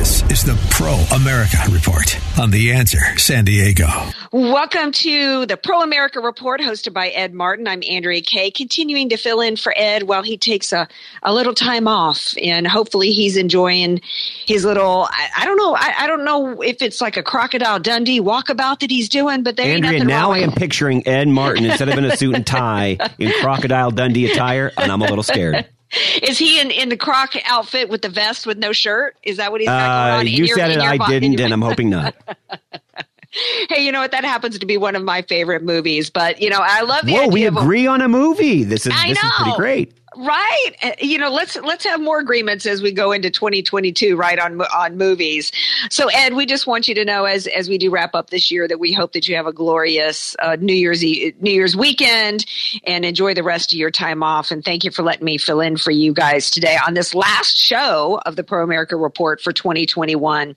This is the Pro America Report on The Answer San Diego. Welcome to the Pro America Report hosted by Ed Martin. I'm Andrea Kaye, continuing to fill in for Ed while he takes a, a little time off. And hopefully he's enjoying his little, I, I don't know, I, I, don't know if it's like a Crocodile Dundee walkabout that he's doing, but there Andrea, now I am picturing Ed Martin instead of in a suit and tie in Crocodile Dundee attire, and I'm a little scared. Is he in, in the croc outfit with the vest with no shirt? Is that what he's got going on? Uh, you your, said it, I didn't, and I'm hoping not. hey, you know what? That happens to be one of my favorite movies. But you know, I love the Whoa, we agree on a movie. This is I this know. is pretty great. Right. Uh, You know, let's let's have more agreements as we go into 2022 right on on movies. So Ed, we just want you to know as as we do wrap up this year that we hope that you have a glorious uh, New Year's e- New Year's weekend and enjoy the rest of your time off and thank you for letting me fill in for you guys today on this last show of the Pro America Report for 2021.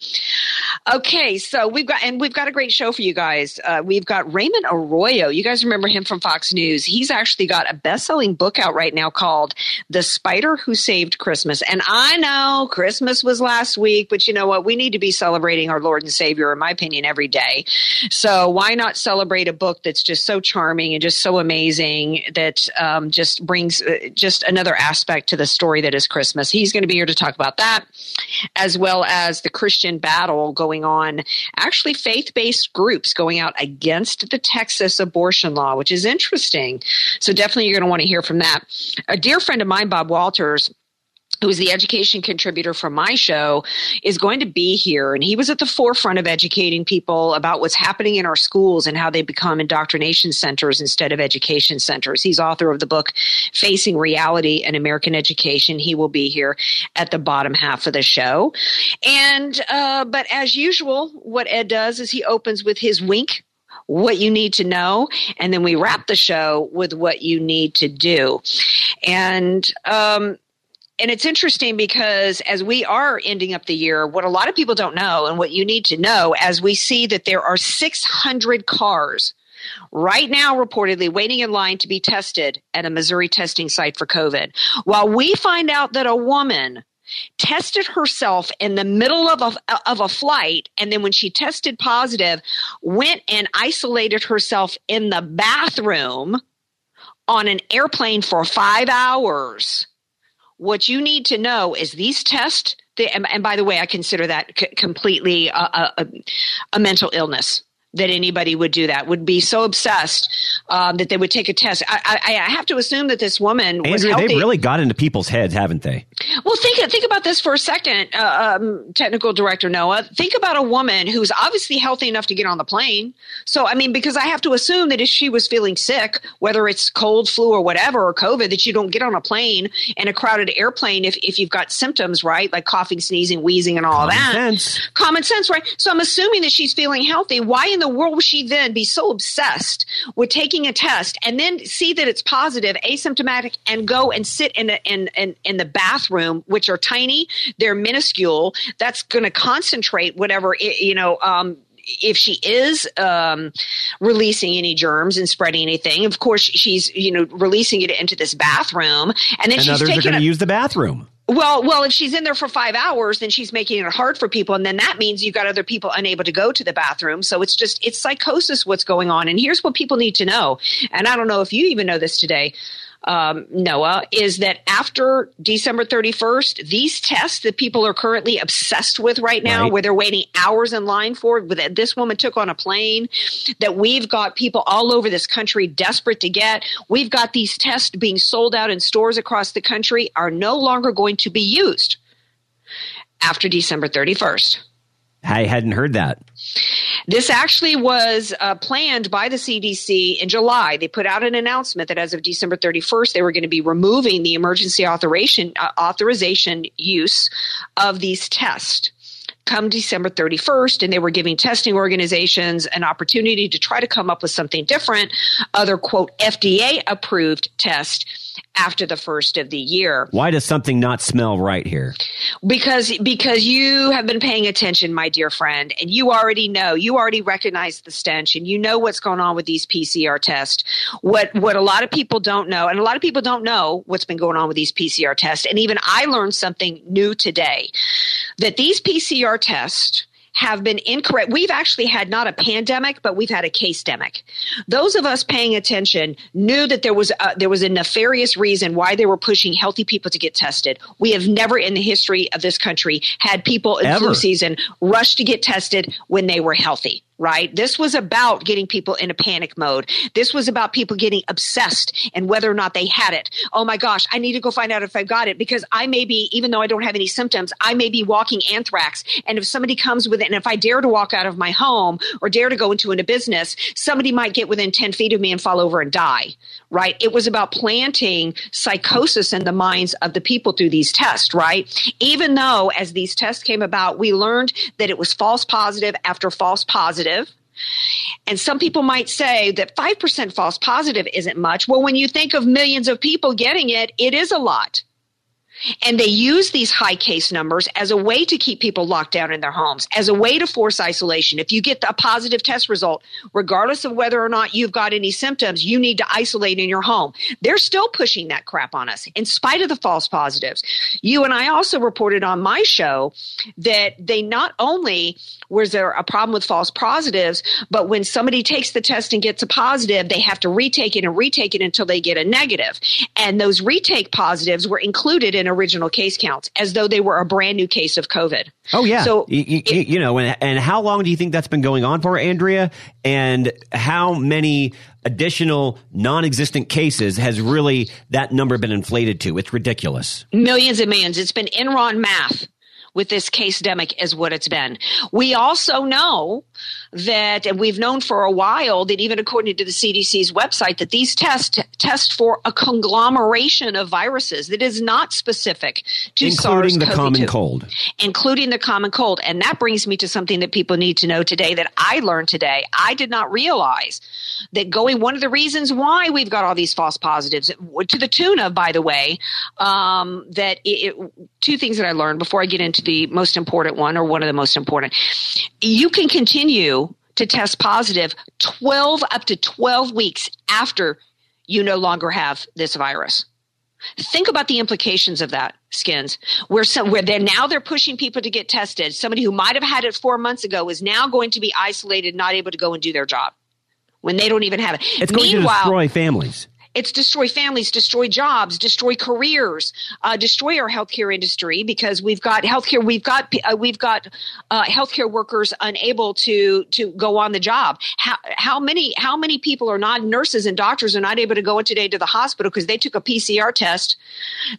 Okay, so we've got and we've got a great show for you guys. Uh, we've got Raymond Arroyo. You guys remember him from Fox News. He's actually got a best-selling book out right now called The Spider Who Saved Christmas. And I know Christmas was last week, but you know what? We need to be celebrating our Lord and Savior, in my opinion, every day. So why not celebrate a book that's just so charming and just so amazing that um, just brings uh, just another aspect to the story that is Christmas? He's going to be here to talk about that, as well as the Christian battle going on. Actually, faith-based groups going out against the Texas abortion law, which is interesting. So definitely, you're going to want to hear from that. A dear friend of mine, Bob Walters, who is the education contributor for my show, is going to be here. And he was at the forefront of educating people about what's happening in our schools and how they become indoctrination centers instead of education centers. He's author of the book Facing Reality and American Education. He will be here at the bottom half of the show. And, uh, but as usual, what Ed does is he opens with his wink what you need to know, and then we wrap the show with what you need to do. And um, and it's interesting because as we are ending up the year, what a lot of people don't know, and what you need to know, as we see that there are 600 cars right now reportedly waiting in line to be tested at a Missouri testing site for COVID, while we find out that a woman tested herself in the middle of a, of a flight. And then when she tested positive went and isolated herself in the bathroom on an airplane for 5 hours. What you need to know is these tests they, and, and by the way i consider that c- completely a, a, a mental illness that anybody would do that would be so obsessed um, that they would take a test. I, I, I have to assume that this woman was healthy. they've really got into people's heads, haven't they? Well, think think about this for a second, uh, um, technical director Noah. Think about a woman who's obviously healthy enough to get on the plane. So, I mean, because I have to assume that if she was feeling sick, whether it's cold, flu, or whatever, or COVID, that you don't get on a plane in a crowded airplane if if you've got symptoms, right, like coughing, sneezing, wheezing, and all Common that. sense. Common sense, right? So I'm assuming that she's feeling healthy. Why in the world would she then be so obsessed with taking a test and then see that it's positive, asymptomatic, and go and sit in a, in, in in the bathroom, which are tiny, they're minuscule. That's going to concentrate whatever i- you know. Um, if she is um, releasing any germs and spreading anything, of course she's you know releasing it into this bathroom, and then And she's others are going to use the bathroom. Well, well, if she's in there for five hours, then she's making it hard for people, and then that means you've got other people unable to go to the bathroom. So it's just it's psychosis what's going on. And here's what people need to know. And I don't know if you even know this today, um, Noah, is that after December 31st, these tests that people are currently obsessed with right now, Right. where they're waiting hours in line for, that this woman took on a plane, that we've got people all over this country desperate to get. We've got these tests being sold out in stores across the country are no longer going to be used after December 31st. I hadn't heard that. This actually was uh, planned by the CDC in July. They put out an announcement that as of December 31st, they were going to be removing the emergency authorization uh, authorization use of these tests. come December 31st, and they were giving testing organizations an opportunity to try to come up with something different, other quote FDA approved test after the first of the year. Why does something not smell right here? Because because you have been paying attention, my dear friend, and you already know, you already recognize the stench and you know what's going on with these PCR tests. What what a lot of people don't know, and a lot of people don't know what's been going on with these PCR tests, and even I learned something new today that these PCR tests have been incorrect. We've actually had not a pandemic, but we've had a case demic. Those of us paying attention knew that there was a, there was a nefarious reason why they were pushing healthy people to get tested. We have never in the history of this country had people in Ever. flu season rush to get tested when they were healthy right? This was about getting people in a panic mode. This was about people getting obsessed and whether or not they had it. Oh my gosh, I need to go find out if I've got it because I may be, even though I don't have any symptoms, I may be walking anthrax. And if somebody comes with it, and if I dare to walk out of my home or dare to go into a business, somebody might get within 10 feet of me and fall over and die, right? It was about planting psychosis in the minds of the people through these tests, right? Even though as these tests came about, we learned that it was false positive after false positive. And some people might say that 5% false positive isn't much. Well, when you think of millions of people getting it, it is a lot. And they use these high case numbers as a way to keep people locked down in their homes, as a way to force isolation. If you get a positive test result, regardless of whether or not you've got any symptoms, you need to isolate in your home. They're still pushing that crap on us in spite of the false positives. You and I also reported on my show that they not only was there a problem with false positives, but when somebody takes the test and gets a positive, they have to retake it and retake it until they get a negative. And those retake positives were included in original case counts as though they were a brand new case of COVID. Oh yeah. So you, you, it- you know, and, and how long do you think that's been going on for, Andrea? And how many additional non-existent cases has really that number been inflated to? It's ridiculous. millions and millions. It's been Enron math with this case demic is what it's been. We also know that, and we've known for a while that even according to the CDC's website, that these tests test for a conglomeration of viruses that is not specific to including the SARS-CoV-2 common cold. including the common cold. And that brings me to something that people need to know today that I learned today. I did not realize that going, one of the reasons why we've got all these false positives, to the tune of, by the way, um, that it, it, two things that I learned before I get into the most important one or one of the most important. You can continue to test positive 12 up to 12 weeks after you no longer have this virus. Think about the implications of that, skins. Where some where they're now they're pushing people to get tested. Somebody who might have had it four months ago is now going to be isolated, not able to go and do their job when they don't even have it. It's going to destroy families. it's destroy families, destroy jobs, destroy careers, uh, destroy our healthcare industry because we've got healthcare, we've got uh, we've got uh, healthcare workers unable to to go on the job. How how many how many people are not nurses and doctors are not able to go in today to the hospital because they took a PCR test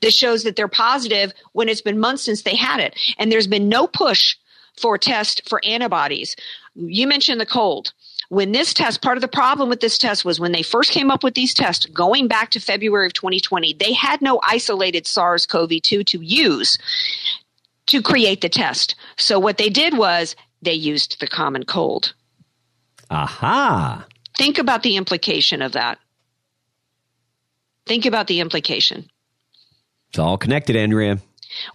that shows that they're positive when it's been months since they had it, and there's been no push for a test for antibodies. You mentioned the cold when this test, part of the problem with this test was when they first came up with these tests, going back to February of 2020, they had no isolated SARS CoV 2 to use to create the test. So what they did was they used the common cold. Aha. Think about the implication of that. Think about the implication. It's all connected, Andrea.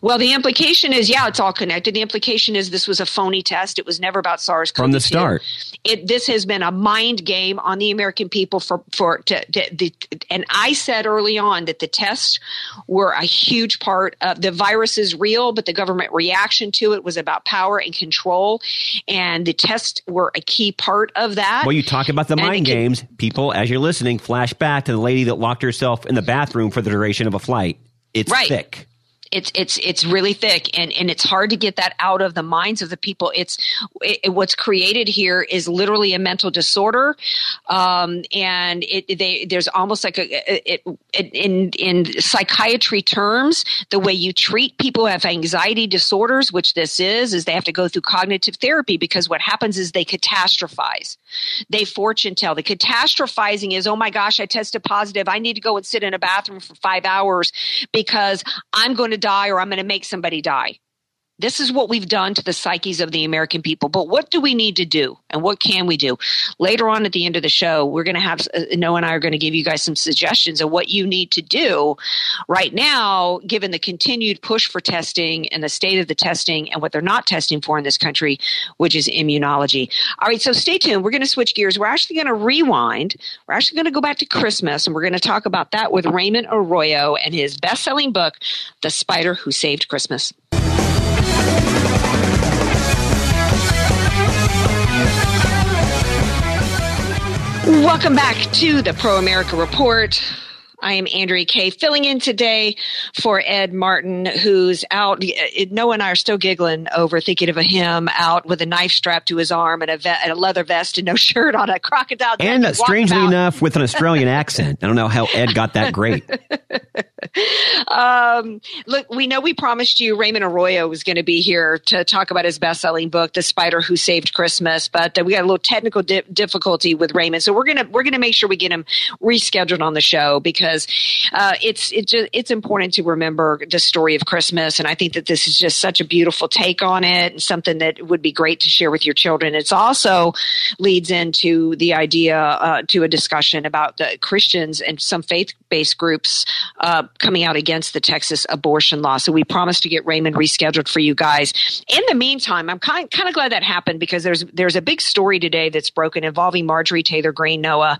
Well, the implication is, yeah, it's all connected. The implication is this was a phony test. It was never about SARS-CoV-2. From the start. It, this has been a mind game on the American people for, for, to, to, the, and I said early on that the tests were a huge part of the virus is real, but the government reaction to it was about power and control. And the tests were a key part of that. Well, you talk about the mind can- games. People, as you're listening, flash back to the lady that locked herself in the bathroom for the duration of a flight. It's Right. thick. It's it's it's really thick and and it's hard to get that out of the minds of the people. It's it, what's created here is literally a mental disorder. Um, and it they there's almost like a it, it in in psychiatry terms the way you treat people who have anxiety disorders which this is is they have to go through cognitive therapy because what happens is they catastrophize they fortune tell. The catastrophizing is oh my gosh i tested positive. I need to go and sit in a bathroom for five hours because i'm going to die or i'm going to make somebody die This is what we've done to the psyches of the American people. But what do we need to do? And what can we do? Later on at the end of the show, we're going to have, uh, Noah and I are going to give you guys some suggestions of what you need to do right now, given the continued push for testing and the state of the testing and what they're not testing for in this country, which is immunology. All right, so stay tuned. We're going to switch gears. We're actually going to rewind. We're actually going to go back to Christmas and we're going to talk about that with Raymond Arroyo and his best selling book, The Spider Who Saved Christmas. Welcome back to the Pro America Report. I am Andrea Kaye, filling in today for Ed Martin, who's out. Noah and I are still giggling over thinking of him out with a knife strapped to his arm and a, and a leather vest and no shirt on a crocodile. And uh, strangely enough, with an Australian accent. I don't know how Ed got that great. um, look, we know we promised you Raymond Arroyo was going to be here to talk about his best-selling book, "The Spider Who Saved Christmas," but uh, we got a little technical di- difficulty with Raymond, so we're gonna we're gonna make sure we get him rescheduled on the show because because uh, it's it just, it's important to remember the story of Christmas, and I think that this is just such a beautiful take on it, and something that would be great to share with your children. It's also leads into the idea uh, to a discussion about the Christians and some faith based groups uh, coming out against the Texas abortion law. So we promised to get Raymond rescheduled for you guys. In the meantime, I'm kind kind of glad that happened because there's there's a big story today that's broken involving Marjorie Taylor Greene Noah,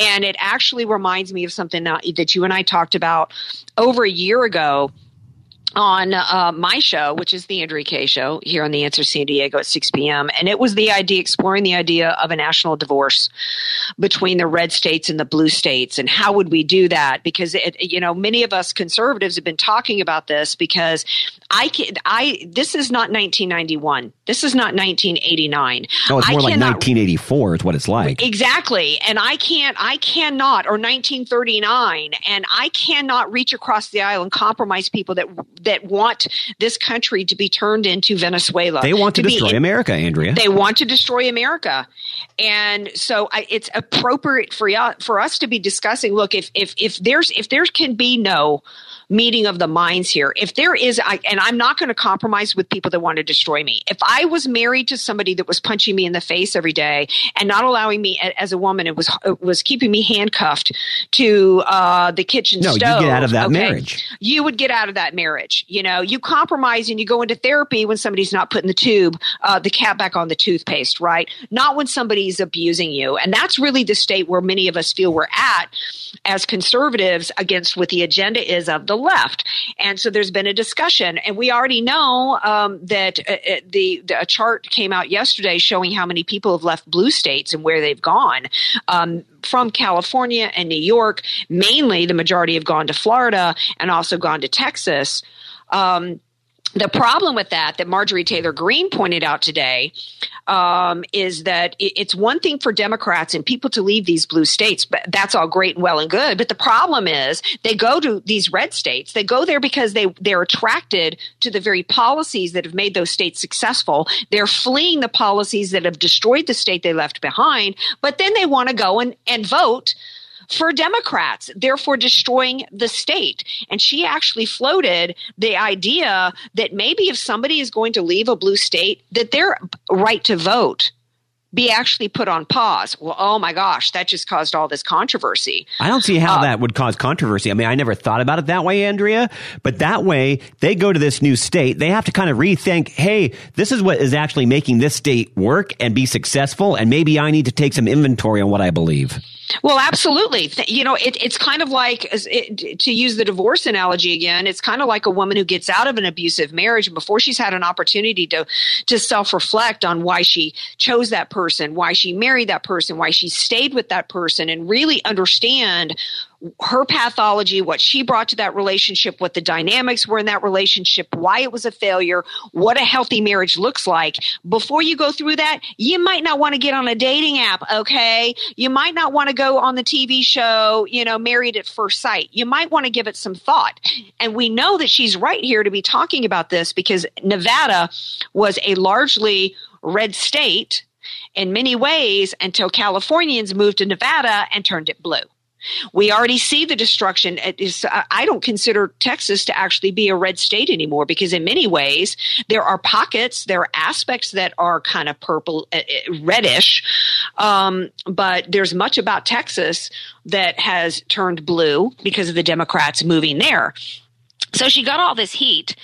and it actually reminds me of something that you and I talked about over a year ago on uh, my show, which is the Andrea Kaye show here on the Answer San Diego at 6 p.m. And it was the idea, exploring the idea of a national divorce between the red states and the blue states. And how would we do that? Because, it, you know, many of us conservatives have been talking about this because I can, I, this is not 1991. This is not 1989. Oh, it's more I like cannot, 1984 is what it's like. Exactly. And I can't, I cannot, or 1939, and I cannot reach across the aisle and compromise people that, that want this country to be turned into Venezuela. They want to, to destroy America, Andrea. They want to destroy America. And so I, it's appropriate for, for us to be discussing, look, if, if, if there's, if there can be no, meeting of the minds here. If there is, I, and I'm not going to compromise with people that want to destroy me. If I was married to somebody that was punching me in the face every day and not allowing me as a woman, it was was keeping me handcuffed to uh, the kitchen no, stove. No, you get out of that okay? marriage. You would get out of that marriage. You know, you compromise and you go into therapy when somebody's not putting the tube, uh, the cap back on the toothpaste, right? Not when somebody's abusing you. And that's really the state where many of us feel we're at as conservatives against what the agenda is of the left. And so there's been a discussion, and we already know um, that uh, uh, the, the, a chart came out yesterday showing how many people have left blue states and where they've gone. Um, from California and New York, mainly the majority have gone to Florida and also gone to Texas. Um, the problem with that, that Marjorie Taylor Greene pointed out today, um, is that it's one thing for Democrats and people to leave these blue states, but that's all great and well and good. But the problem is they go to these red states. They go there because they they're attracted to the very policies that have made those states successful. They're fleeing the policies that have destroyed the state they left behind. But then they want to go and, and vote for Democrats, therefore destroying the state. And she actually floated the idea that maybe if somebody is going to leave a blue state, that their right to vote be actually put on pause. Well, oh my gosh, that just caused all this controversy. I don't see how uh, that would cause controversy. I mean, I never thought about it that way, Andrea, but that way they go to this new state. They have to kind of rethink, hey, this is what is actually making this state work and be successful. And maybe I need to take some inventory on what I believe. Well, absolutely. You know, it, it's kind of like, it, to use the divorce analogy again, it's kind of like a woman who gets out of an abusive marriage before she's had an opportunity to, to self reflect on why she chose that person, why she married that person, why she stayed with that person, and really understand her pathology, what she brought to that relationship, what the dynamics were in that relationship, why it was a failure, what a healthy marriage looks like. Before you go through that, you might not want to get on a dating app, okay? You might not want to go on the TV show, you know, Married at First Sight. You might want to give it some thought. And we know that she's right here to be talking about this because Nevada was a largely red state in many ways until Californians moved to Nevada and turned it blue. We already see the destruction. Is, I don't consider Texas to actually be a red state anymore because, in many ways, there are pockets, there are aspects that are kind of purple, uh, uh, reddish, um, but there's much about Texas that has turned blue because of the Democrats moving there. So she got all this heat.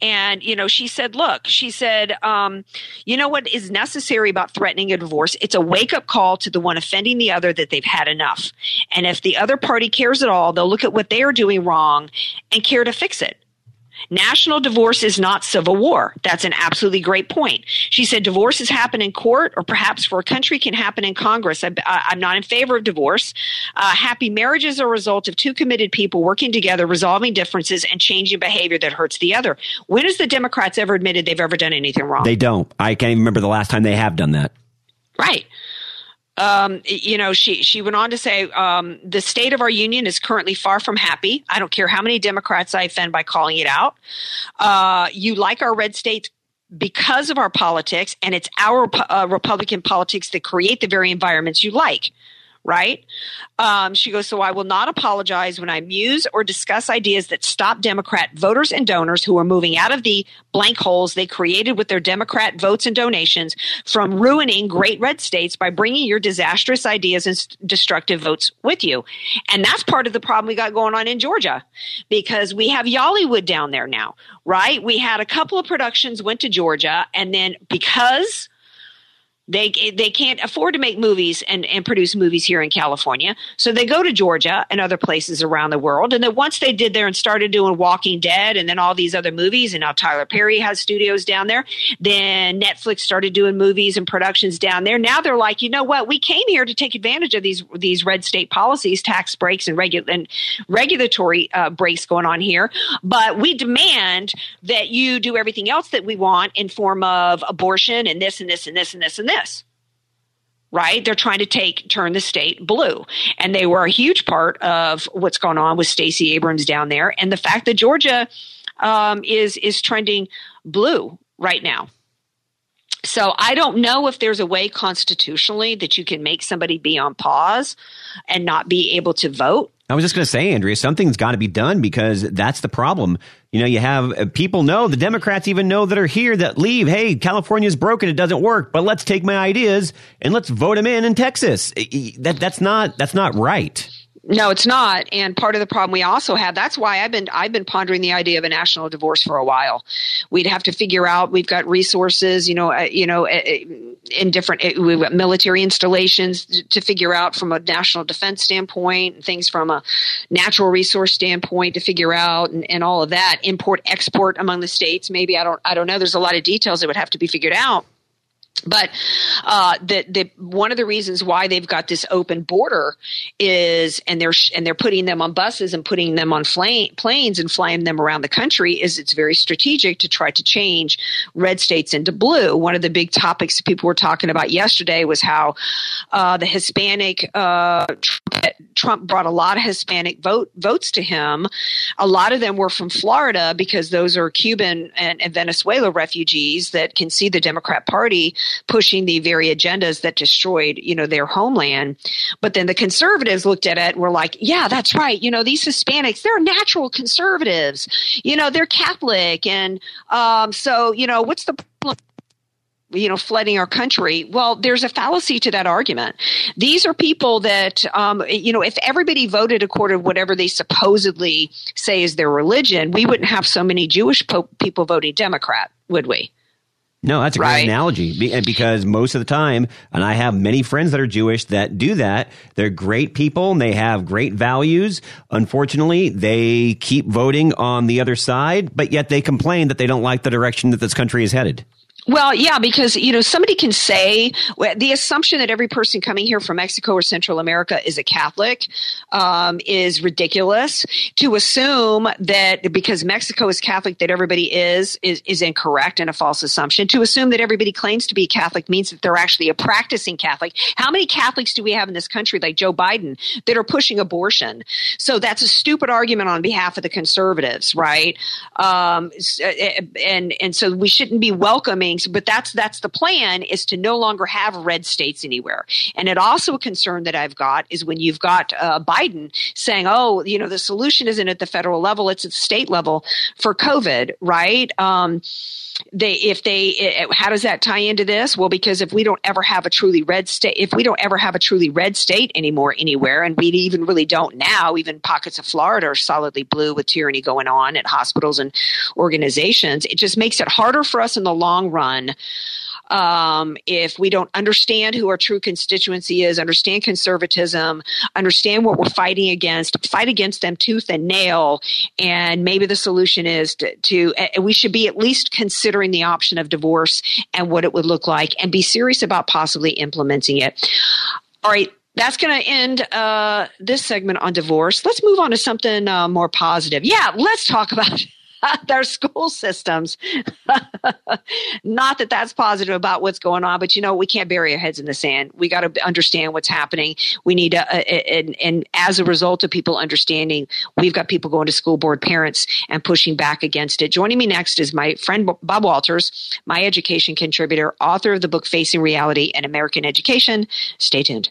And, you know, she said, look, she said, um, you know what is necessary about threatening a divorce? It's a wake up call to the one offending the other that they've had enough. And if the other party cares at all, they'll look at what they are doing wrong and care to fix it. National divorce is not civil war. That's an absolutely great point. She said divorces happen in court or perhaps for a country can happen in Congress. I, am not in favor of divorce. Uh, happy marriage is a result of two committed people working together, resolving differences and changing behavior that hurts the other. When has the Democrats ever admitted they've ever done anything wrong? They don't. I can't even remember the last time they have done that. Right um, you know, she she went on to say um, the state of our union is currently far from happy. I don't care how many Democrats I offend by calling it out. Uh, you like our red states because of our politics, and it's our uh, Republican politics that create the very environments you like right? Um, she goes, So I will not apologize when I muse or discuss ideas that stop Democrat voters and donors who are moving out of the blank holes they created with their Democrat votes and donations from ruining great red states by bringing your disastrous ideas and destructive votes with you. And that's part of the problem we got going on in Georgia because we have Yollywood down there now, right? We had a couple of productions went to Georgia, and then because they they can't afford to make movies and, and produce movies here in California, so they go to Georgia and other places around the world. And then once they did there and started doing Walking Dead and then all these other movies, and now Tyler Perry has studios down there. Then Netflix started doing movies and productions down there. Now they're like, you know what? We came here to take advantage of these these red state policies, tax breaks, and regu- and regulatory uh, breaks going on here. But we demand that you do everything else that we want in form of abortion and this and this and this and this and this this right? They're trying to take turn the state blue, and they were a huge part of what's going on with Stacey Abrams down there, and the fact that Georgia um, is is trending blue right now. So I don't know if there's a way constitutionally that you can make somebody be on pause and not be able to vote. I was just going to say, Andrea, something's got to be done because that's the problem. You know, you have uh, people know, the Democrats even know that are here that leave. Hey, California's broken. It doesn't work, but let's take my ideas and let's vote them in in Texas. That, that's not, that's not right. No, it's not. And part of the problem we also have, that's why I've been I've been pondering the idea of a national divorce for a while. We'd have to figure out we've got resources, you know, uh, you know, uh, in different uh, we've got military installations to figure out from a national defense standpoint, things from a natural resource standpoint to figure out and, and all of that, import export among the states. Maybe I don't I don't know. There's a lot of details that would have to be figured out. But uh, the the one of the reasons why they've got this open border is, and they're and they're putting them on buses and putting them on planes and flying them around the country is it's very strategic to try to change red states into blue. One of the big topics people were talking about yesterday was how uh, the Hispanic uh, Trump brought a lot of Hispanic vote votes to him. A lot of them were from Florida because those are Cuban and, and Venezuela refugees that can see the Democrat Party pushing the very agendas that destroyed, you know, their homeland. But then the conservatives looked at it and were like, yeah, that's right. You know, these Hispanics, they're natural conservatives. You know, they're Catholic. And um, so, you know, what's the problem? you know, flooding our country. Well, there's a fallacy to that argument. These are people that, um, you know, if everybody voted according to whatever they supposedly say is their religion, we wouldn't have so many Jewish po- people voting Democrat, would we? No, that's a right? great analogy eh, because most of the time, and I have many friends that are Jewish that do that. They're great people and they have great values. Unfortunately, they keep voting on the other side, but yet they complain that they don't like the direction that this country is headed. Well, yeah, because you know somebody can say the assumption that every person coming here from Mexico or Central America is a Catholic um, is ridiculous. To assume that because Mexico is Catholic that everybody is, is is incorrect and a false assumption. To assume that everybody claims to be Catholic means that they're actually a practicing Catholic. How many Catholics do we have in this country, like Joe Biden, that are pushing abortion? So that's a stupid argument on behalf of the conservatives, right? Um, and and so we shouldn't be welcoming things, but that's that's the plan is to no longer have red states anywhere. And it also a concern that I've got is when you've got uh, Biden saying, "Oh, you know, the solution isn't at the federal level; it's at the state level for COVID." Right? Um, they if they it, how does that tie into this well because if we don't ever have a truly red state if we don't ever have a truly red state anymore anywhere and we even really don't now even pockets of florida are solidly blue with tyranny going on at hospitals and organizations it just makes it harder for us in the long run um, if we don't understand who our true constituency is, understand conservatism, understand what we're fighting against, fight against them tooth and nail, and maybe the solution is to, to uh, we should be at least considering the option of divorce and what it would look like, and be serious about possibly implementing it. All right, that's going to end uh, this segment on divorce. Let's move on to something uh, more positive. Yeah, let's talk about their school systems. Not that that's positive about what's going on, but you know, we can't bury our heads in the sand. We got to understand what's happening. We need to, uh, and, and as a result of people understanding, we've got people going to school board parents and pushing back against it. Joining me next is my friend Bob Walters, my education contributor, author of the book Facing Reality and American Education. Stay tuned.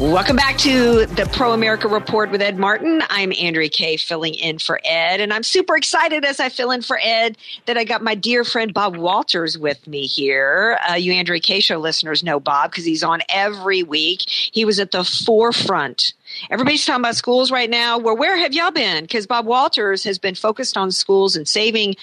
Welcome back to the Pro America Report with Ed Martin. I'm Andrea Kaye filling in for Ed, and I'm super excited as I fill in for Ed that I got my dear friend Bob Walters with me here. Uh, you Andrea Kaye show listeners know Bob because he's on every week. He was at the forefront everybody's talking about schools right now. Well, where have y'all been? Because Bob Walters has been focused on schools and saving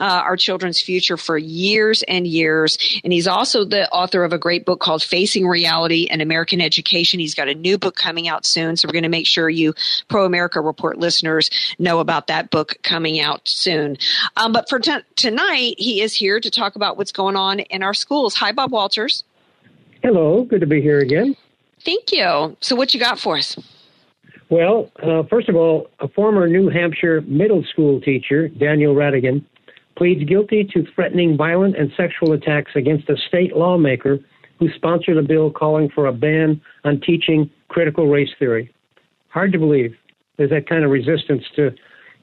uh, our children's future for years and years. And he's also the author of a great book called Facing Reality and American Education. He's got a new book coming out soon. So we're going to make sure you Pro America Report listeners know about that book coming out soon. Um, but for t- tonight, he is here to talk about what's going on in our schools. Hi, Bob Walters. Hello, good to be here again. Thank you. So, what you got for us? Well, uh, first of all, a former New Hampshire middle school teacher, Daniel Radigan, pleads guilty to threatening violent and sexual attacks against a state lawmaker who sponsored a bill calling for a ban on teaching critical race theory. Hard to believe. There's that kind of resistance to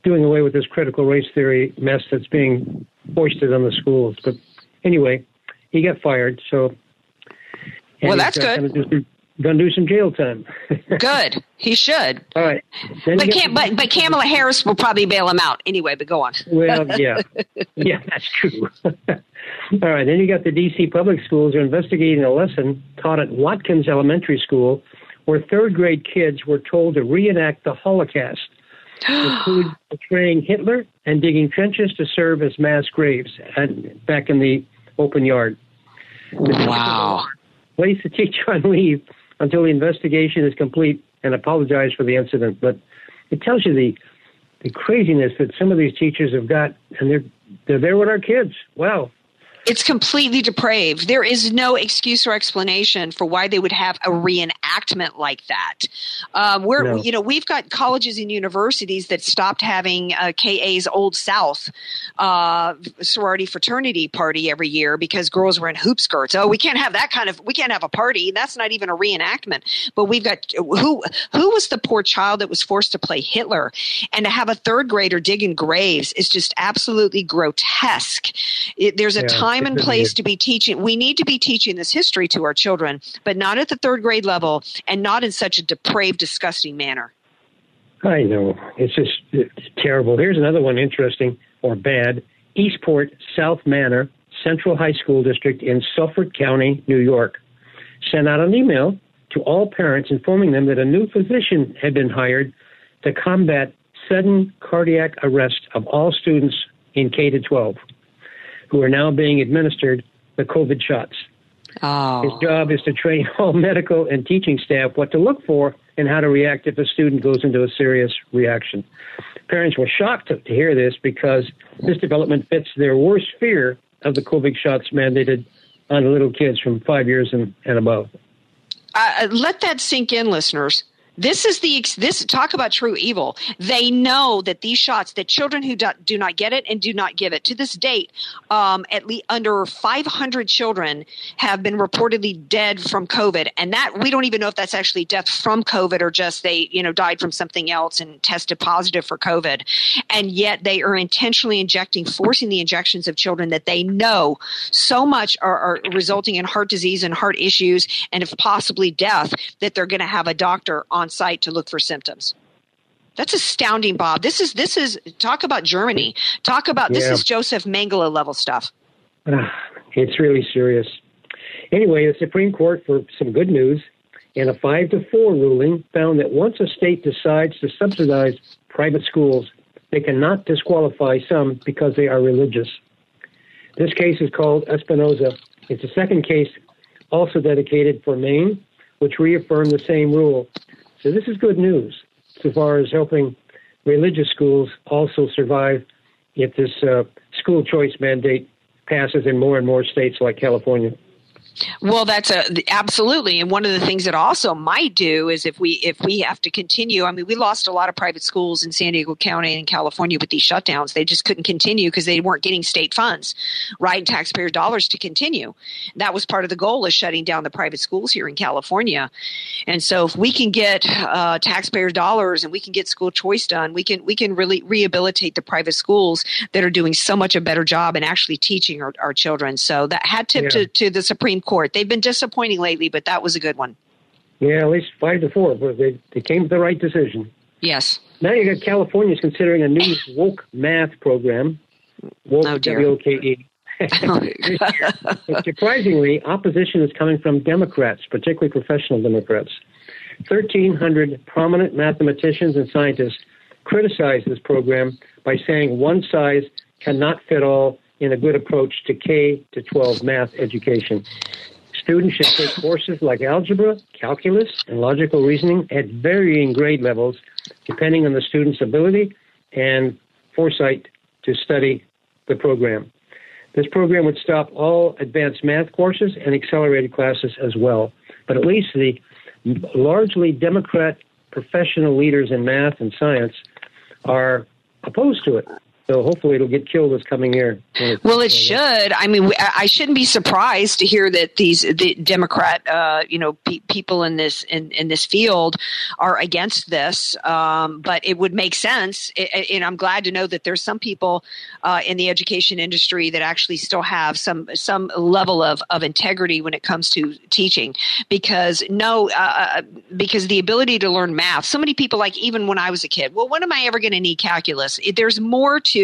doing away with this critical race theory mess that's being foisted on the schools. But anyway, he got fired. So, well, that's good going to do some jail time. Good. He should. All right. Then but, can, but, but Kamala Harris will probably bail him out anyway, but go on. well, yeah. Yeah, that's true. All right. Then you got the D.C. public schools are investigating a lesson taught at Watkins Elementary School where third grade kids were told to reenact the Holocaust, include portraying Hitler and digging trenches to serve as mass graves and back in the open yard. Wow. Place the teacher on leave until the investigation is complete and apologize for the incident. But it tells you the the craziness that some of these teachers have got, and they're they're there with our kids. Wow, it's completely depraved. There is no excuse or explanation for why they would have a reenactment like that. Um, we're, no. you know, we've got colleges and universities that stopped having uh, KA's Old South uh, sorority fraternity party every year because girls were in hoop skirts. Oh, we can't have that kind of. We can't have a party. That's not even a reenactment. But we've got who who was the poor child that was forced to play Hitler, and to have a third grader digging graves is just absolutely grotesque. It, there's a yeah. time time and place to be teaching. We need to be teaching this history to our children, but not at the third grade level and not in such a depraved, disgusting manner. I know. It's just it's terrible. Here's another one interesting or bad. Eastport South Manor Central High School District in Suffolk County, New York, sent out an email to all parents informing them that a new physician had been hired to combat sudden cardiac arrest of all students in K to 12 who are now being administered the COVID shots. Oh. His job is to train all medical and teaching staff what to look for and how to react if a student goes into a serious reaction. Parents were shocked to, to hear this because this development fits their worst fear of the COVID shots mandated on little kids from five years and, and above. Uh, let that sink in, listeners This is the this talk about true evil. They know that these shots that children who do, do not get it and do not give it. To this date, um, at least under 500 children have been reportedly dead from COVID, and that we don't even know if that's actually death from COVID or just they you know died from something else and tested positive for COVID, and yet they are intentionally injecting, forcing the injections of children that they know so much are, are resulting in heart disease and heart issues, and if possibly death, that they're going to have a doctor on site to look for symptoms. That's astounding, Bob. This is this is talk about Germany. Talk about this is Joseph Mengele level stuff. Ah, it's really serious. Anyway, the Supreme Court, for some good news, in a five to four ruling, found that once a state decides to subsidize private schools, they cannot disqualify some because they are religious. This case is called Espinoza. It's the second case also dedicated for Maine, which reaffirmed the same rule. So this is good news so far as helping religious schools also survive if this uh, school choice mandate passes in more and more states like California. Well, that's a absolutely, and one of the things that also might do is if we if we have to continue. I mean, we lost a lot of private schools in San Diego County and California with these shutdowns. They just couldn't continue because they weren't getting state funds, right, taxpayer dollars to continue. That was part of the goal of shutting down the private schools here in California. And so, if we can get uh, taxpayer dollars and we can get school choice done, we can we can really rehabilitate the private schools that are doing so much a better job in actually teaching our, our children. So that hat tip Yeah. to, to the Supreme Court. They've been disappointing lately, but that was a good one. Yeah, at least five to four, but they, they came to the right decision. Yes. Now you got California's considering a new woke math program. Woke, Oh, dear. W-O-K-E. Surprisingly, opposition is coming from Democrats, particularly professional Democrats. 1,300 prominent mathematicians and scientists criticize this program by saying one size cannot fit all in a good approach to K to 12 math education. Students should take courses like algebra, calculus, and logical reasoning at varying grade levels, depending on the student's ability and foresight to study the program. This program would stop all advanced math courses and accelerated classes as well. But at least the largely Democrat professional leaders in math and science are opposed to it. So hopefully it'll get killed this coming year. Well, it should. I mean, I shouldn't be surprised to hear that these the Democrat, uh, you know, pe- people in this in, in this field are against this. Um, but it would make sense, and I'm glad to know that there's some people uh, in the education industry that actually still have some some level of of integrity when it comes to teaching. Because no, uh, because the ability to learn math. So many people, like even when I was a kid, well, when am I ever going to need calculus? There's more to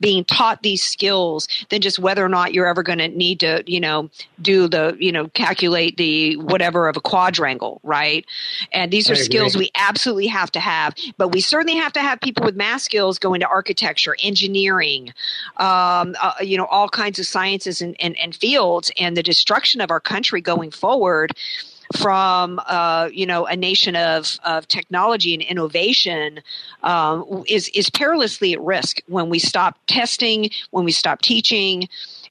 being taught these skills than just whether or not you're ever going to need to, you know, do the, you know, calculate the whatever of a quadrangle, right? And these are skills we absolutely have to have, but we certainly have to have people with math skills go into architecture, engineering, um, uh, you know, all kinds of sciences and, and, and fields. And the destruction of our country going forward from uh, you know a nation of, of technology and innovation um, is is perilously at risk when we stop testing, when we stop teaching,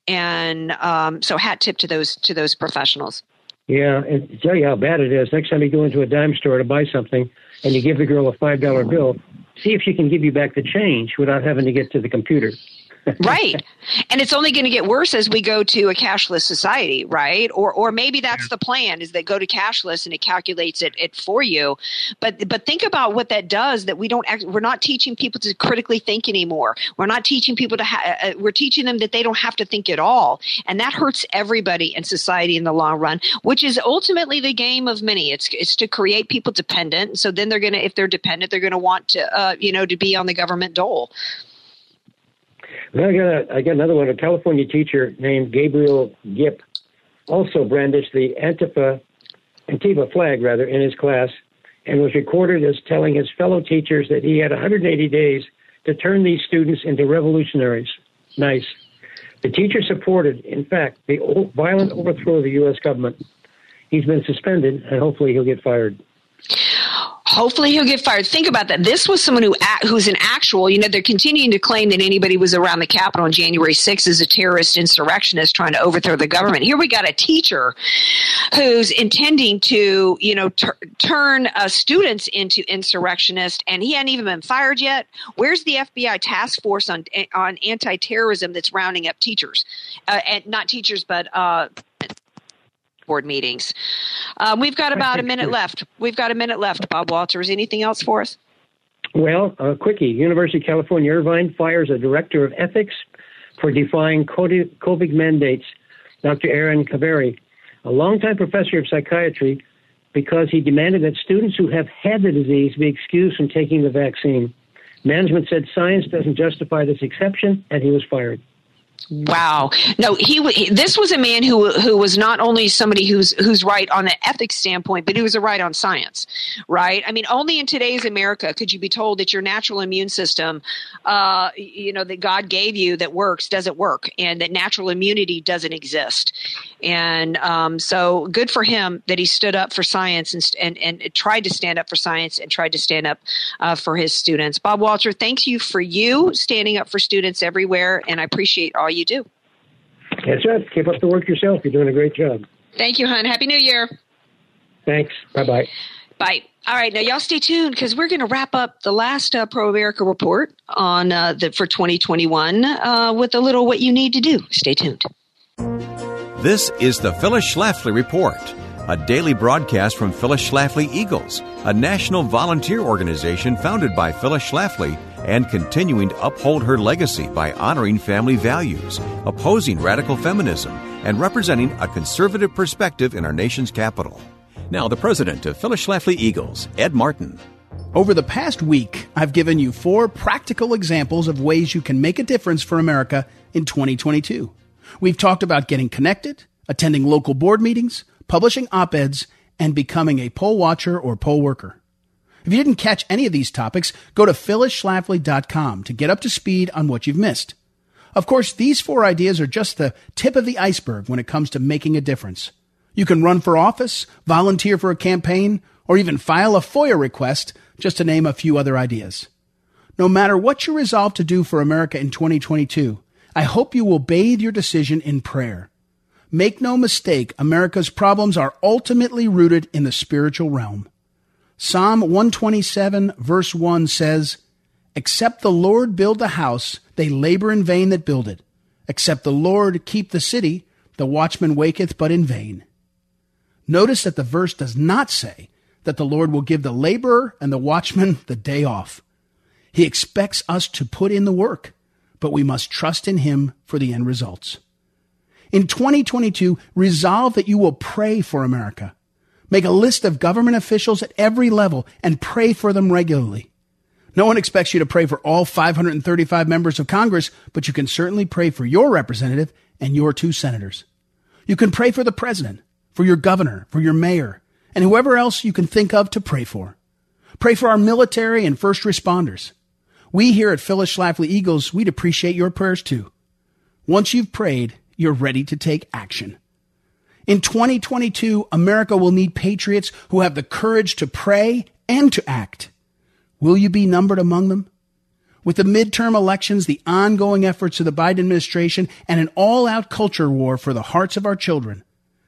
and um, so hat tip to those to those professionals. Yeah, and tell you how bad it is, next time you go into a dime store to buy something and you give the girl a $5 bill, see if she can give you back the change without having to get to the computer. Right. And it's only going to get worse as we go to a cashless society right? Or or maybe that's the plan is that go to cashless and it calculates it, it for you. But but think about what that does that we don't we're not teaching people to critically think anymore. We're not teaching people to ha- uh, we're teaching them that they don't have to think at all. And that hurts everybody in society in the long run which is ultimately the game of many. It's it's to create people dependent. So then they're going to if they're dependent they're going to want to uh, you know to be on the government dole Then I got, a, I got another one. A California teacher named Gabriel Gipe also brandished the Antifa, Antifa flag, rather, in his class and was recorded as telling his fellow teachers that he had 180 days to turn these students into revolutionaries. Nice. The teacher supported, in fact, the violent overthrow of the U.S. government. He's been suspended, and hopefully he'll get fired. Hopefully he'll get fired. Think about that. This was someone who who's an actual. You know, they're continuing to claim that anybody was around the Capitol on January 6th is a terrorist insurrectionist trying to overthrow the government. Here we got a teacher who's intending to, you know, turn uh, students into insurrectionists, and he hadn't even been fired yet. Where's the FBI task force on on anti-terrorism that's rounding up teachers, uh, and not teachers, but uh, board meetings. Um, we've got about a minute left. We've got a minute left, Bob Walters. Anything else for us? Well, uh, quickie. University of California Irvine fires a director of ethics for defying COVID mandates, Dr. Aaron Kheriaty, a longtime professor of psychiatry, because he demanded that students who have had the disease be excused from taking the vaccine. Management said science doesn't justify this exception, and he was fired. Wow. No, he, this was a man who who was not only somebody who's who's right on the ethics standpoint, but he was a right on science, right? I mean, only in today's America could you be told that your natural immune system, uh, you know, that God gave you that works doesn't work, and that natural immunity doesn't exist. And um, so, good for him that he stood up for science and and, and tried to stand up for science and tried to stand up uh, for his students. Bob Walter, thank you for you standing up for students everywhere, and I appreciate all you do. That's right. Keep up the work yourself. You're doing a great job. Thank you, hon. Happy New Year. Thanks. Bye bye. Bye. All right, now y'all stay tuned because we're going to wrap up the last uh, Pro America report on uh, the for 2021 uh, with a little what you need to do. Stay tuned. This is the Phyllis Schlafly Report, a daily broadcast from Phyllis Schlafly Eagles, a national volunteer organization founded by Phyllis Schlafly and continuing to uphold her legacy by honoring family values, opposing radical feminism, and representing a conservative perspective in our nation's capital. Now, the president of Phyllis Schlafly Eagles, Ed Martin. Over the past week, I've given you four practical examples of ways you can make a difference for America in 2022. We've talked about getting connected, attending local board meetings, publishing op eds, and becoming a poll watcher or poll worker. If you didn't catch any of these topics, go to phyllisschlafly.com to get up to speed on what you've missed. Of course, these four ideas are just the tip of the iceberg when it comes to making a difference. You can run for office, volunteer for a campaign, or even file a FOIA request, just to name a few other ideas. No matter what you resolve to do for America in 2022, I hope you will bathe your decision in prayer. Make no mistake, America's problems are ultimately rooted in the spiritual realm. Psalm 127 verse 1 says, Except the Lord build the house, they labor in vain that build it. Except the Lord keep the city, the watchman waketh but in vain. Notice that the verse does not say that the Lord will give the laborer and the watchman the day off. He expects us to put in the work, but we must trust in Him for the end results. In 2022, resolve that you will pray for America. Make a list of government officials at every level and pray for them regularly. No one expects you to pray for all 535 members of Congress, but you can certainly pray for your representative and your two senators. You can pray for the president, for your governor, for your mayor, and whoever else you can think of to pray for. Pray for our military and first responders. We here at Phyllis Schlafly Eagles, we'd appreciate your prayers too. Once you've prayed, you're ready to take action. In 2022, America will need patriots who have the courage to pray and to act. Will you be numbered among them? With the midterm elections, the ongoing efforts of the Biden administration, and an all out culture war for the hearts of our children,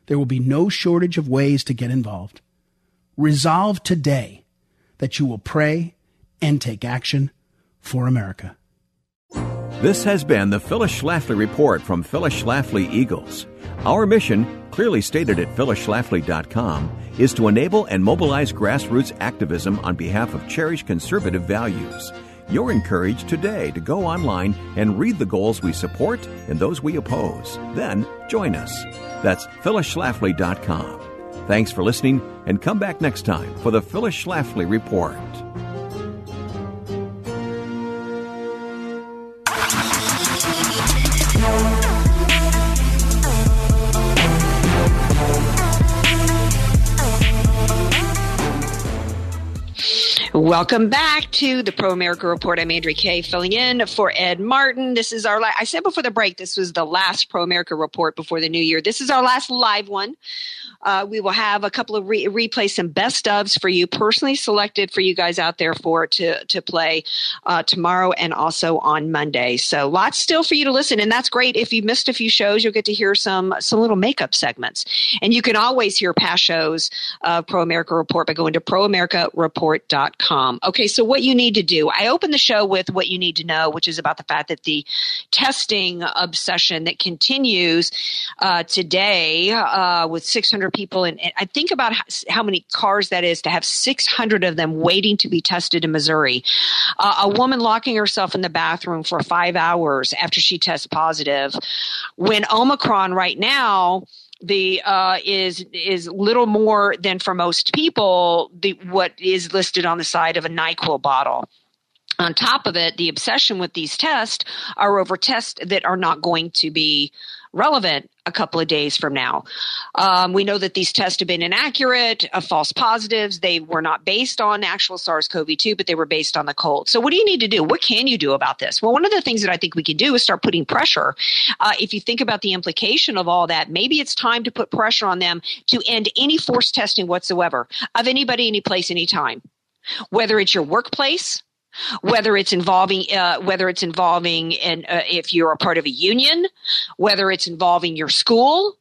there will be no shortage of ways to get involved. Resolve today that you will pray and take action for America. This has been the Phyllis Schlafly Report from Phyllis Schlafly Eagles. Our mission, clearly stated at phyllisschlafly.com, is to enable and mobilize grassroots activism on behalf of cherished conservative values. You're encouraged today to go online and read the goals we support and those we oppose. Then join us. That's phyllisschlafly.com. Thanks for listening and come back next time for the Phyllis Schlafly Report. Welcome back to the Pro America Report. I'm Andrea Kaye filling in for Ed Martin. This is our, la- I said before the break, this was the last Pro America Report before the new year. This is our last live one. Uh, we will have a couple of re- replay some best ofs for you, personally selected for you guys out there for to to play uh, tomorrow and also on Monday. So lots still for you to listen, and that's great. If you missed a few shows, you'll get to hear some some little makeup segments, and you can always hear past shows of Pro America Report by going to proamericareport.com. Okay, so what you need to do, I opened the show with what you need to know, which is about the fact that the testing obsession that continues uh, today uh, with 600 people. And, I think about how, how, many cars that is to have 600 of them waiting to be tested in Missouri. Uh, a woman locking herself in the bathroom for five hours after she tests positive. When Omicron right now, the uh, is is little more than for most people the what is listed on the side of a Nyquil bottle. On top of it, the obsession with these tests are over tests that are not going to be relevant a couple of days from now. Um, we know that these tests have been inaccurate, uh, false positives. They were not based on actual SARS CoV 2, but they were based on the cold. So, what do you need to do? What can you do about this? Well, one of the things that I think we can do is start putting pressure. Uh, if you think about the implication of all that, maybe it's time to put pressure on them to end any forced testing whatsoever of anybody, any place, anytime. Whether it's your workplace, whether it's involving uh, whether it's involving and uh, if you're a part of a union whether it's involving your school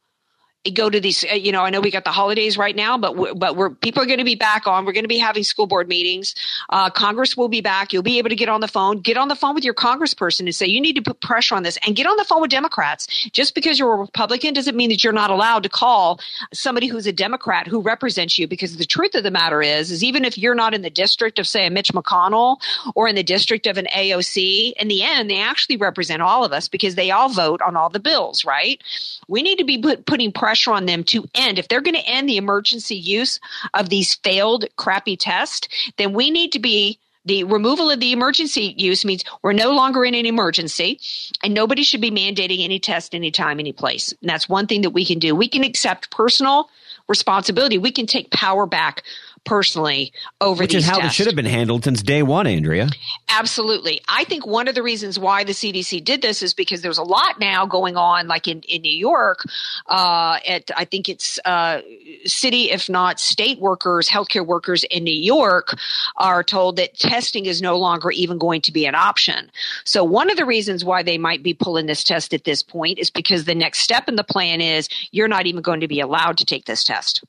go to these uh, you know i know we got the holidays right now but we're, but we're people are going to be back on. We're going to be having school board meetings. Uh, congress will be back. You'll be able to get on the phone. Get on the phone with your congressperson and say you need to put pressure on this and get on the phone with democrats. Just because you're a republican doesn't mean that you're not allowed to call somebody who's a democrat who represents you because the truth of the matter is is even if you're not in the district of say a mitch mcconnell or in the district of an aoc in the end they actually represent all of us because they all vote on all the bills right? We need to be put, putting pressure on them to end. If they're going to end the emergency use of these failed, crappy tests, then we need to be the removal of the emergency use means we're no longer in an emergency and nobody should be mandating any test anytime any place. And that's one thing that we can do. We can accept personal responsibility. We can take power back personally over Which these is how tests. it should have been handled since day one, Andrea. Absolutely. I think one of the reasons why the CDC did this is because there's a lot now going on, like in, in New York, uh, at, I think it's uh, city, if not state workers, healthcare workers in New York are told that testing is no longer even going to be an option. So one of the reasons why they might be pulling this test at this point is because the next step in the plan is you're not even going to be allowed to take this test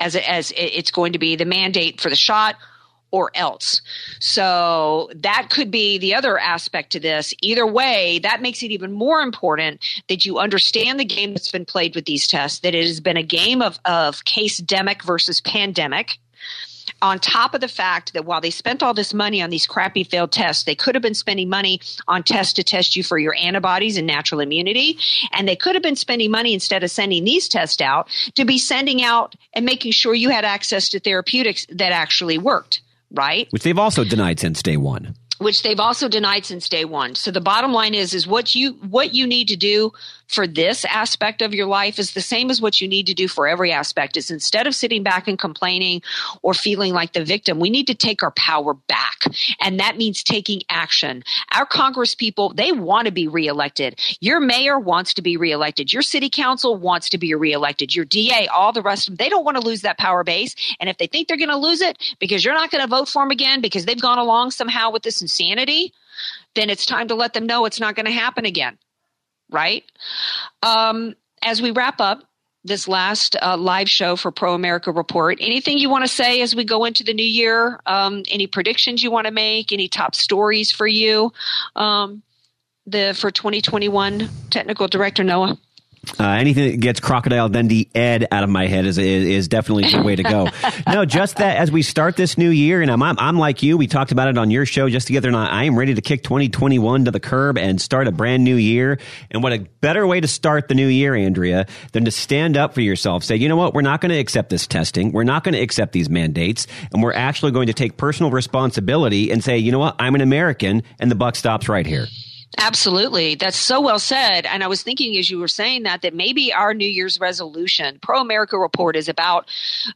as as it's going to be the mandate for the shot or else. So that could be the other aspect to this. Either way, that makes it even more important that you understand the game that's been played with these tests, that it has been a game of, of case demic versus pandemic on top of the fact that while they spent all this money on these crappy failed tests, they could have been spending money on tests to test you for your antibodies and natural immunity. And they could have been spending money instead of sending these tests out to be sending out and making sure you had access to therapeutics that actually worked, right? Which they've also denied since day one which they've also denied since day one. So the bottom line is, is what you what you need to do for this aspect of your life is the same as what you need to do for every aspect. Is instead of sitting back and complaining or feeling like the victim, we need to take our power back, and that means taking action. Our Congress people they want to be reelected. Your mayor wants to be reelected. Your city council wants to be reelected. Your DA, all the rest of them, they don't want to lose that power base. And if they think they're going to lose it because you're not going to vote for them again because they've gone along somehow with this insanity, then it's time to let them know it's not going to happen again. Right? Um, as we wrap up this last uh, live show for Pro America Report, anything you want to say as we go into the new year? Um, any predictions you want to make? Any top stories for you? Um, the for 2021 technical director Noah. Uh, anything that gets Crocodile Dundee Ed out of my head is, is, is definitely the way to go. no, just that as we start this new year, and I'm, I'm, I'm like you, we talked about it on your show just together, and I am ready to kick 2021 to the curb and start a brand new year. And what a better way to start the new year, Andrea, than to stand up for yourself. Say, you know what, we're not going to accept this testing. We're not going to accept these mandates. And we're actually going to take personal responsibility and say, you know what, I'm an American, and the buck stops right here. Absolutely. That's so well said. And I was thinking as you were saying that, that maybe our New Year's resolution, Pro America Report, is about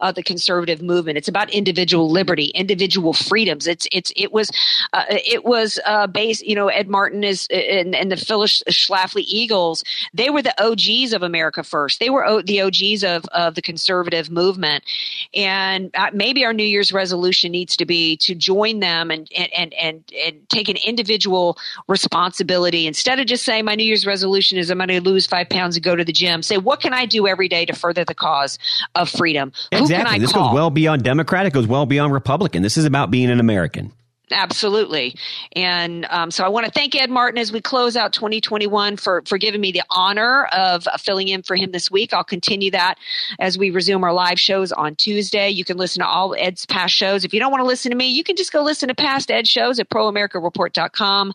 uh, the conservative movement. It's about individual liberty, individual freedoms. It's, it's, it was, uh, it was uh, based, you know, Ed Martin is, and, and the Phyllis Schlafly Eagles, they were the OGs of America First. They were o- the OGs of, of the conservative movement. And uh, maybe our New Year's resolution needs to be to join them and, and, and, and, and take an individual responsibility Instead of just saying my New Year's resolution is I'm going to lose five pounds and go to the gym, say what can I do every day to further the cause of freedom? Exactly. this call? goes well beyond Democrat. It goes well beyond Republican. This is about being an American. Absolutely. And um, so I want to thank Ed Martin as we close out 2021 for, for giving me the honor of filling in for him this week. I'll continue that as we resume our live shows on Tuesday. You can listen to all Ed's past shows. If you don't want to listen to me, you can just go listen to past Ed shows at proamericareport.com.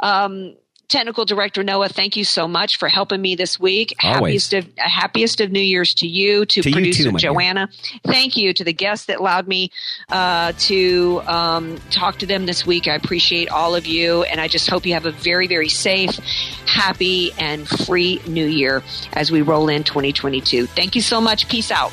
Um, technical director Noah, thank you so much for helping me this week. Always. Happiest of happiest of New Year's to you, to, To you producer too, my dear. Joanna. Thank you to the guests that allowed me uh, to um, talk to them this week. I appreciate all of you, and I just hope you have a very very safe, happy, and free New Year as we roll in 2022. Thank you so much. Peace out.